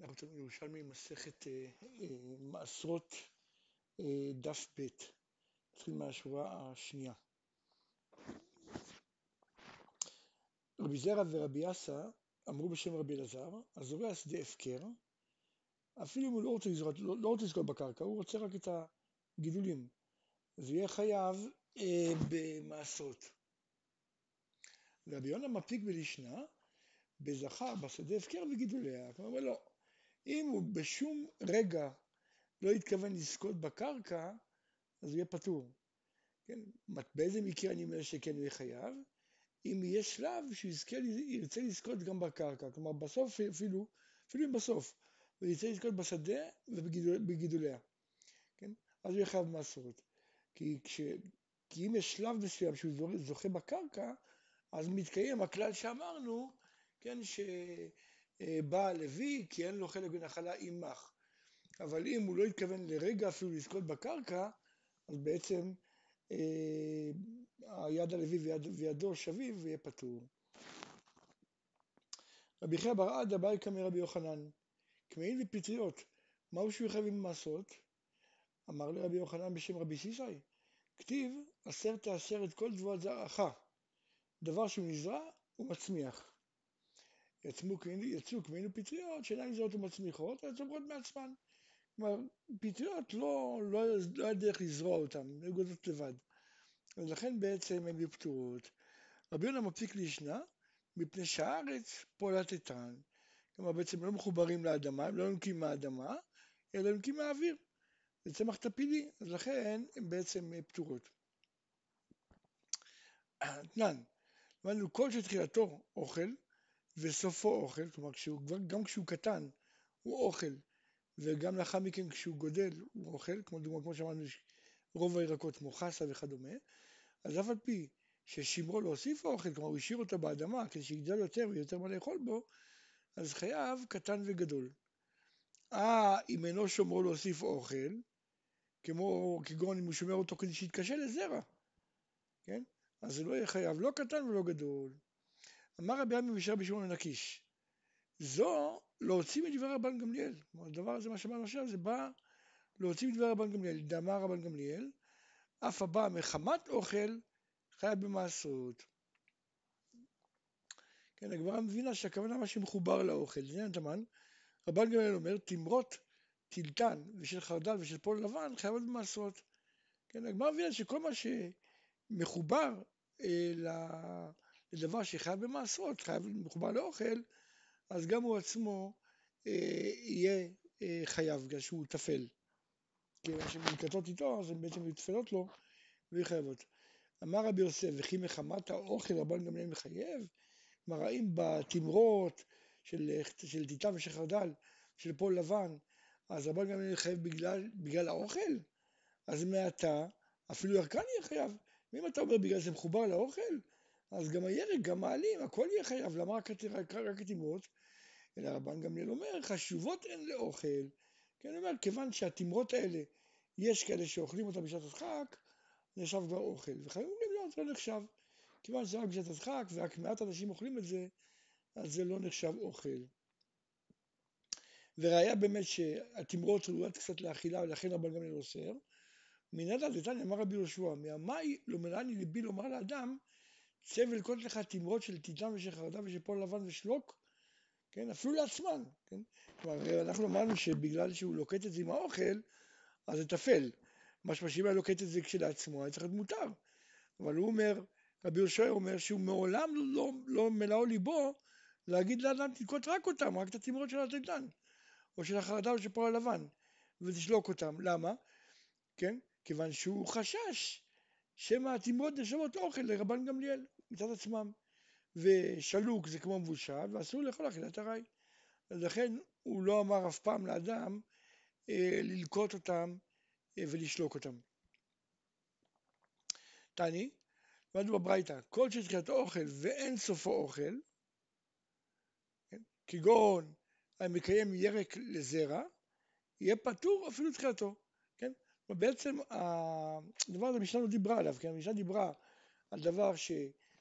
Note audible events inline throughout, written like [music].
אנחנו תמיד ירושלמי מסכת אה, אה, מעשרות אה, דף ב', נתחיל מהשורה השנייה. רבי זרע ורבי אסא אמרו בשם רבי אלעזר, הזורע שדה הפקר, אפילו אם הוא לא רוצה לזרוע, לא, לא רוצה לזכות בקרקע, הוא רוצה רק את הגידולים, אז יהיה חייב אה, במעשרות. רבי יונה מפיק בלישנה, בזכר, בשדה הפקר וגידוליה, כלומר לא, אם הוא בשום רגע לא התכוון לזכות בקרקע, אז הוא יהיה פטור. כן? באיזה מקרה אני אומר שכן הוא יהיה חייב? אם יהיה שלב שהוא ירצה לזכות גם בקרקע, כלומר בסוף אפילו, אפילו אם בסוף, הוא ירצה לזכות בשדה ובגידוליה, כן? אז הוא יהיה חייב במסורת. כי, כש, כי אם יש שלב מסוים שהוא זוכה בקרקע, אז מתקיים הכלל שאמרנו, כן, ש... אה, בעל לוי, כי אין לו חלק בנחלה עמך. אבל אם הוא לא התכוון לרגע אפילו לזכות בקרקע, אז בעצם אה, היד הלוי ויד, וידו שווים ויהיה פטור. רבי חייא בר עדה באי קמא רבי יוחנן, כמהין ופטריות, מהו שהוא חייבים במעשות? אמר לרבי יוחנן בשם רבי סיסאי, כתיב עשר תעשר את כל תבואת זרעך, דבר שהוא נזרע ומצמיח. יצאו כמינו פטריות שאינן נזרות ומצמיחות, אלא צומחות מעצמן. כלומר, פטריות לא, לא, לא היה דרך לזרוע אותן, הן גודלות לבד. ולכן בעצם הן היו פטורות. רבי יונה מפסיק לישנה, מפני שהארץ פולטתן. כלומר, בעצם לא מחוברים לאדמה, הם לא יונקים מהאדמה, אלא יונקים מהאוויר. זה צמח טפילי, אז לכן הן בעצם פטורות. [clears throat] תנן, אמרנו כל שתחילתו אוכל, וסופו אוכל, כלומר כשהוא, גם כשהוא קטן הוא אוכל, וגם לאחר מכן כשהוא גודל הוא אוכל, כמו דוגמא, כמו שאמרנו, רוב הירקות כמו חסה וכדומה, אז אף על פי ששימרו להוסיף אוכל, כלומר הוא השאיר אותו באדמה כדי שיגדל יותר ויותר מה לאכול בו, אז חייב קטן וגדול. אה, אם אינו שומרו להוסיף אוכל, כמו כגון אם הוא שומר אותו כדי שיתקשה לזרע, כן? אז זה לא יהיה חייב לא קטן ולא גדול. אמר רבי עמי ושאר בשמעון לקיש, זו להוציא מדבר רבן גמליאל. כלומר, הדבר הזה, מה שאמרנו עכשיו, זה בא להוציא מדבר רבן גמליאל. דאמר רבן גמליאל, אף הבא מחמת אוכל חייב במעשרות. כן, הגמרא מבינה שהכוונה מה שמחובר לאוכל. זה עניין תמן. רבן גמליאל אומר, תמרות טילטן ושל חרדל ושל פול לבן חייבות במעשרות. כן, הגמרא מבינה שכל מה שמחובר אה, ל... לדבר שחייב במעשרות, חייב מחובר לאוכל, אז גם הוא עצמו אה, יהיה אה, חייב, בגלל שהוא טפל. כיוון שהן ננקטות איתו, אז הן בעצם טפלות לו והיא חייבות. אמר רבי יוסף, וכי מחמת האוכל רבן גמליאל מחייב? כלומר, האם בתמרות של, של טיטה ושל חרדל, של פול לבן, אז רבן גמליאל חייב בגלל, בגלל האוכל? אז מעתה, אפילו ירקן יהיה חייב. ואם אתה אומר בגלל זה מחובר לאוכל, אז גם הירק, גם העלים, הכל יהיה חייב, למה רק, התמרות? אלא רבן גמליאל אומר, חשובות הן לאוכל. כן, אומר, כיוון שהתמרות האלה, יש כאלה שאוכלים אותן בשעת הדחק, נחשב כבר אוכל. וחייבים אומרים, לא, זה לא נחשב. כיוון שזה רק בשעת הדחק, ורק מעט אנשים אוכלים את זה, אז זה לא נחשב אוכל. וראיה באמת שהתמרות ראויות קצת לאכילה, ולכן רבן גמליאל אוסר. מנדא דתניא אמר רבי יהושע, מהמאי מלאני ליבי לומר לאדם, צא ולקוט לך תמרות של טיטן ושל חרדה ושל פועל לבן ושלוק, כן, אפילו לעצמן, כן, כלומר אנחנו אמרנו שבגלל שהוא לוקט את זה עם האוכל, אז זה טפל, משמע שאם היה לוקט את זה כשלעצמו, היה צריך להיות מותר, אבל הוא אומר, רבי יהושע אומר שהוא מעולם לא, לא מלאו ליבו להגיד לאדם תלקוט רק אותם, רק את התמרות של הטיטן, או של החרדה או של פועל לבן, ותשלוק אותם, למה? כן, כיוון שהוא חשש שמא התמרות נחשבות אוכל לרבן גמליאל מצד עצמם. ושלוק זה כמו מבושל, ואסור לאכול אכילת ארעי. אז לכן הוא לא אמר אף פעם לאדם אה, ללקוט אותם אה, ולשלוק אותם. תני, למדנו בברייתא, כל שתחילתו אוכל ואין סופו אוכל, כן? כגון המקיים ירק לזרע, יהיה פטור אפילו תחילתו. בעצם הדבר הזה המשנה לא דיברה עליו, כי המשנה דיברה על דבר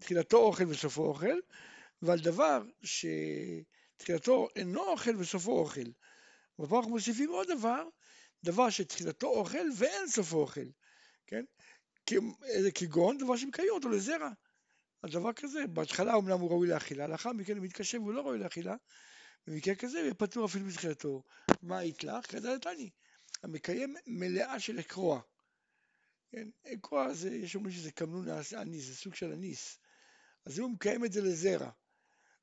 שתחילתו אוכל וסופו אוכל, ועל דבר תחילתו אינו אוכל וסופו אוכל. ופה אנחנו מוסיפים עוד דבר, דבר שתחילתו אוכל ואין סופו אוכל, כן? כגון דבר שמקיים אותו לזרע. הדבר כזה, בהתחלה אומנם הוא ראוי לאכילה, לאחר מכן הוא מתקשר והוא לא ראוי לאכילה, במקרה כזה יהיה פטור אפילו בתחילתו. מה יתלך? כדאי לתני. המקיים מלאה של אקרוע. כן, אקרוע זה, יש אומרים שזה כמנון אניס, זה סוג של אניס. אז הוא מקיים את זה לזרע,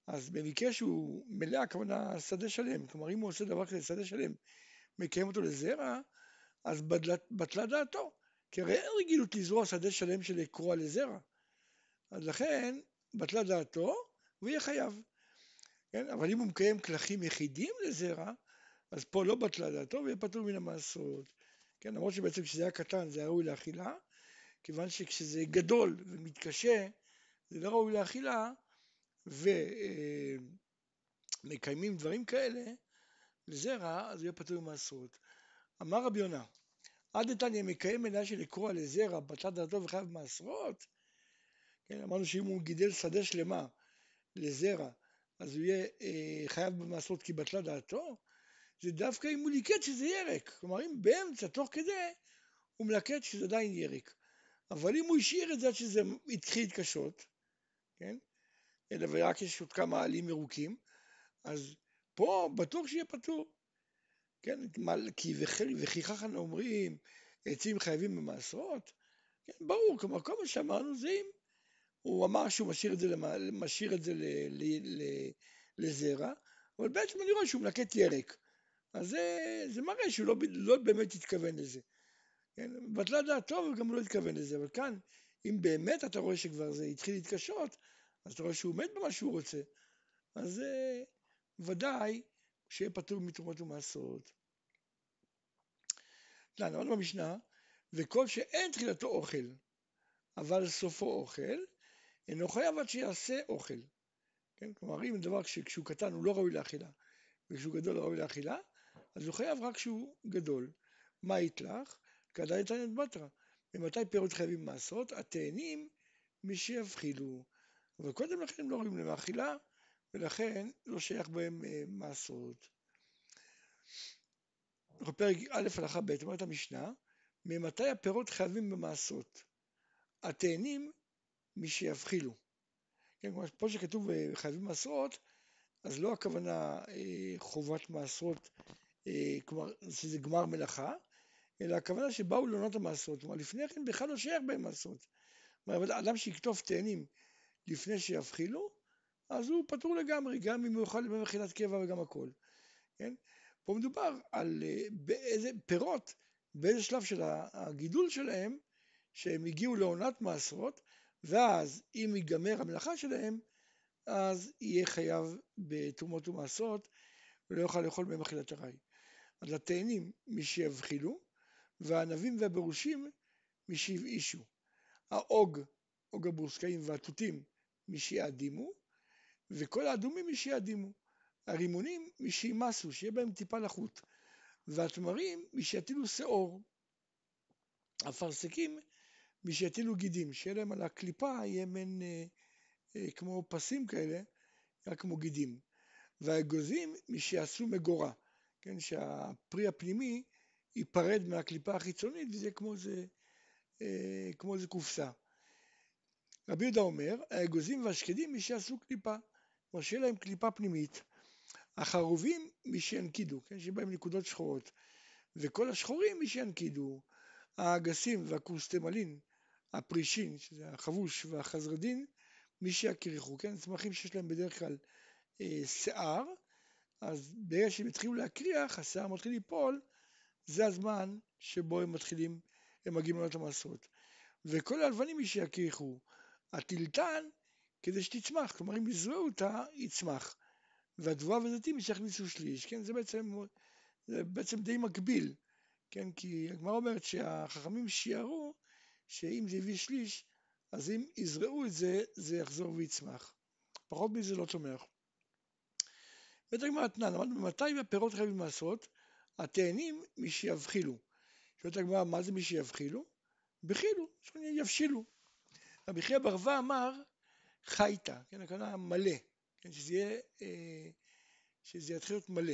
אז במקרה שהוא מלא, הכוונה שדה שלם, כלומר אם הוא עושה דבר כזה, שדה שלם, מקיים אותו לזרע, אז בטלה דעתו, כי הרי אין רגילות לזרוע שדה שלם של לקרוע לזרע, אז לכן בטלה דעתו והוא יהיה חייב, כן? אבל אם הוא מקיים כלכים יחידים לזרע, אז פה לא בטלה דעתו ויהיה פטור מן המעשרות, כן? למרות שבעצם כשזה היה קטן זה היה ראוי לאכילה, כיוון שכשזה גדול ומתקשה, זה לא ראוי לאכילה, ומקיימים דברים כאלה לזרע, אז יהיה פטור ממעשרות. אמר רבי יונה, עד איתניה מקיים מניה של לקרוע לזרע בצד דעתו וחייב מעשרות, כן, אמרנו שאם הוא גידל שדה שלמה לזרע, אז הוא יהיה אה, חייב במעשרות כי בטלה דעתו, זה דווקא אם הוא ליקט שזה ירק. כלומר, אם באמצע, תוך כדי, הוא מלקט שזה עדיין ירק. אבל אם הוא השאיר את זה עד שזה התחיל להתקשות, כן? אלא ורק יש עוד כמה עלים ירוקים, אז פה בטוח שיהיה פטור. כן, כי וכי ככה אומרים, עצים חייבים במעשרות, כן, ברור, כלומר כל מה שאמרנו זה אם הוא אמר שהוא משאיר את זה, משאיר את זה ל, ל, ל, לזרע, אבל בעצם אני רואה שהוא מלקט ירק, אז זה, זה מראה שהוא לא, לא באמת התכוון לזה. כן, בטלה דעתו וגם לא התכוון לזה, אבל כאן, אם באמת אתה רואה שכבר זה התחיל להתקשות, אז אתה רואה שהוא מת במה שהוא רוצה, אז אה, ודאי שיהיה פטור מתרומות ומעשרות. כאן, עוד במשנה, וכל שאין תחילתו אוכל, אבל סופו אוכל, אינו חייב עד שיעשה אוכל. כן? כלומר, אם דבר כשהוא קטן הוא לא ראוי לאכילה, וכשהוא גדול הוא ראוי לאכילה, אז הוא חייב רק כשהוא גדול. מה יתלך? כדאי לתנת בתרא. ומתי פירות חייבים מעשרות? התאנים מי שיבחילו. אבל קודם לכן הם לא ראויים למאכילה, ולכן לא שייך בהם אה, מעשרות. בפרק א' הלכה ב' אומרת המשנה, ממתי הפירות חייבים במעשרות? התאנים מי שיבחילו. כן, כמו פה שכתוב אה, חייבים מעשרות, אז לא הכוונה אה, חובת מעשרות, אה, כלומר שזה גמר מלאכה, אלא הכוונה שבאו לעונות המעשרות, כלומר לפני כן בכלל לא שייך בהם מעשרות. כלומר אדם שיקטוף תאנים לפני שיבחילו, אז הוא פטור לגמרי, גם אם הוא יאכל במחילת קבע וגם הכל. כן? פה מדובר על אה, באיזה פירות, באיזה שלב של הגידול שלהם, שהם הגיעו לעונת מעשרות, ואז אם ייגמר המלאכה שלהם, אז יהיה חייב בתרומות ומעשרות, ולא יוכל לאכול במחילת ארעי. אז התאנים מי שיבחילו, והענבים והברושים מי שהבאישו. האוג, אוג הברוסקאים והתותים מי שיאדימו, וכל האדומים מי שיאדימו. הרימונים מי שימסו, שיהיה בהם טיפה לחות, והתמרים מי שיטילו שאור. אפרסקים מי שיטילו גידים, שיהיה להם על הקליפה יהיה מעין אה, אה, כמו פסים כאלה, רק כמו גידים. והאגוזים מי שיעשו מגורה, כן, שהפרי הפנימי ייפרד מהקליפה החיצונית וזה כמו איזה, אה, כמו איזה קופסה. רבי יהודה אומר, האגוזים והשקדים מי שיעשו קליפה, כלומר שיהיה להם קליפה פנימית. החרובים מי שינקידו, כן, שיהיה בהם נקודות שחורות, וכל השחורים מי שינקידו. האגסים והקורסטמלין, הפרישין, שזה החבוש והחזרדין, מי שיכריחו, כן, צמחים שיש להם בדרך כלל אה, שיער, אז ברגע שהם יתחילו להקריח, השיער מתחיל ליפול, זה הזמן שבו הם מתחילים, הם מגיעים לעונת המעשרות. וכל הלבנים מי שיכריחו, הטלטן כדי שתצמח, כלומר אם יזרעו אותה, יצמח. והתבואה וזיתים שיכניסו שליש, כן, זה בעצם, זה בעצם די מקביל, כן, כי הגמרא אומרת שהחכמים שיערו שאם זה הביא שליש, אז אם יזרעו את זה, זה יחזור ויצמח. פחות מזה לא צומח. בית הגמרא אתנן, למדנו ממתי הפירות חייבים לעשות? התאנים מי שיבחילו. שואלת הגמרא, מה זה מי שיבחילו? בחילו, יבשילו. רבי חייא ברווה אמר חייתא, כן, הכוונה מלא, כן, שזה יהיה אה, שזה יתחיל להיות מלא.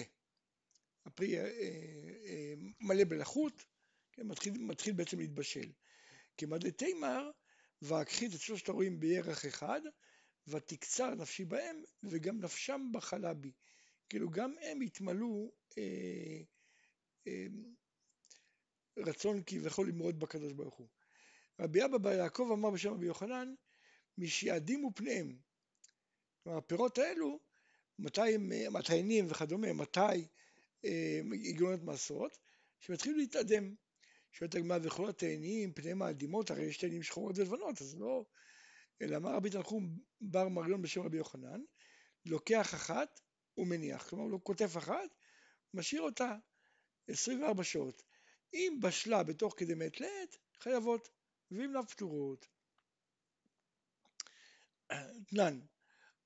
הפרי אה, אה, מלא בלחות, כן, מתחיל, מתחיל בעצם להתבשל. כמדי תימר, והכחית את שלושת הרועים בירח אחד, ותקצר נפשי בהם, וגם נפשם בחלה בי. כאילו גם הם התמלאו אה, אה, רצון כביכול למרוד בקדוש ברוך הוא. רבי אבא בר יעקב אמר בשם רבי יוחנן, משיעדימו פניהם. כלומר, הפירות האלו, מתי הם, התאנים וכדומה, מתי יגרום את מעשרות, שמתחילו להתאדם. שואלת הגמרא וכל התאנים, פניהם האדימות, הרי יש תאנים שחורות ולבנות, אז לא... אלא אמר רבי תנחום בר מריון בשם רבי יוחנן, לוקח אחת ומניח, כלומר הוא לא כותב אחת, משאיר אותה 24 שעות. אם בשלה בתוך כדי מעת לעת, חייבות, ואם לאו פטורות. תנן,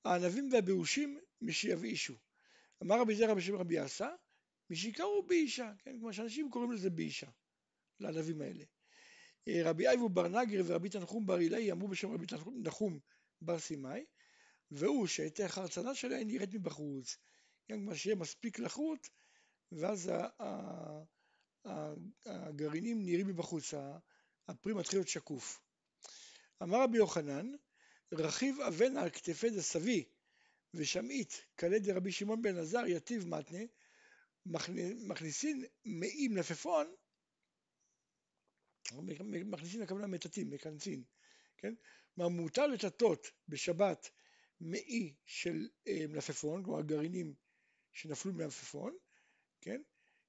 הענבים והבאושים משיבאישו. אמר רבי זרע בשם רבי עשה, משיקראו באישה, כן, כמו שאנשים קוראים לזה באישה, לענבים האלה. רבי אייבו בר נגר ורבי תנחום בר אילאי אמרו בשם רבי תנחום בר סימאי, והוא שהייתה החרצנה שלהם נראית מבחוץ, כן, כמו שיהיה מספיק לחות, ואז הגרעינים נראים מבחוץ, הפרי מתחיל להיות שקוף. אמר רבי יוחנן, רכיב אבן על כתפי דסבי ושמעית כלה דרבי שמעון בן עזר יתיב מתנה מכניסין מעי מלפפון מכניסין הכוונה מטאטים, מכנסין, כן? כלומר מותר לטטות בשבת מעי של אה, מלפפון, כלומר גרעינים שנפלו מהמלפפון, כן?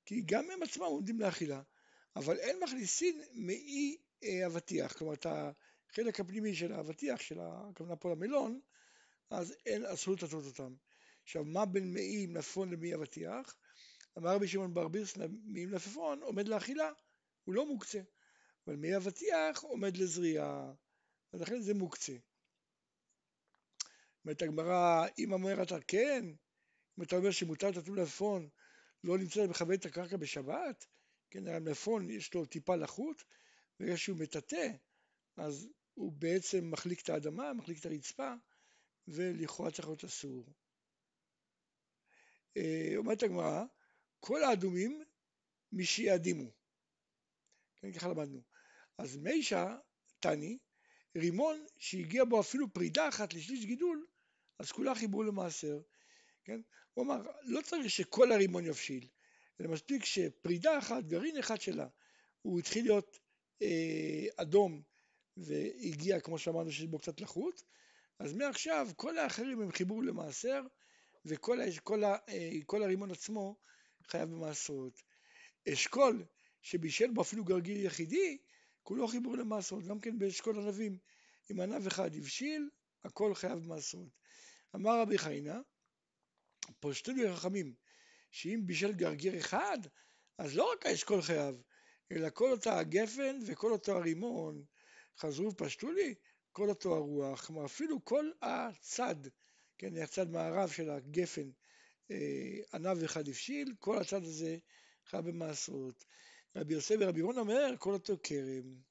כי גם הם עצמם עומדים לאכילה, אבל אין מכניסין מעי אה, אבטיח, כלומר את החלק הפנימי של האבטיח, של הכוונה פה למלון, אז אין אסור לטטות אותם. עכשיו מה בין מעי מלפפון למעי אבטיח? אמר רבי שמעון בר בירסנא מעי מלפפון עומד לאכילה, הוא לא מוקצה, אבל מעי אבטיח עומד לזריעה, ולכן זה מוקצה. אומרת הגמרא, אם אומר אתה כן, אם אתה אומר שמותר לטטו מלפפון לא נמצא בכבד את הקרקע בשבת, כן, המלפפון יש לו טיפה לחות, ברגע שהוא מטאטא, אז הוא בעצם מחליק את האדמה, מחליק את הרצפה, ולכאורה צריך להיות אסור. אה, אומרת הגמרא, כל האדומים משיעדימו. כן, ככה למדנו. אז מישה, תני, רימון שהגיע בו אפילו פרידה אחת לשליש גידול, אז כולה חיברו למעשר. כן? הוא אמר, לא צריך שכל הרימון יבשיל, אלא מספיק שפרידה אחת, גרעין אחד שלה, הוא התחיל להיות אה, אדום והגיע, כמו שאמרנו, שיש בו קצת לחות, אז מעכשיו כל האחרים הם חיברו למעשר, וכל כל, ה, אה, כל הרימון עצמו חייב במעשרות. אשכול שבישל בו אפילו גרגיל יחידי, כולו חיבור למעשרות, גם כן באשכול ענבים. אם ענב אחד הבשיל, הכל חייב במעשרות. אמר רבי חיינה, פושטו לי חכמים, שאם בישל גרגיר אחד, אז לא רק האשכול חייב, אלא כל אותה הגפן וכל אותו הרימון חזרו ופשטו לי, כל אותו הרוח, כלומר אפילו כל הצד, כן, הצד מערב של הגפן, אה, ענב אחד הבשיל, כל הצד הזה חייב במעשרות. רבי יוסף ורבי ירון אומר, כל אותו כרם.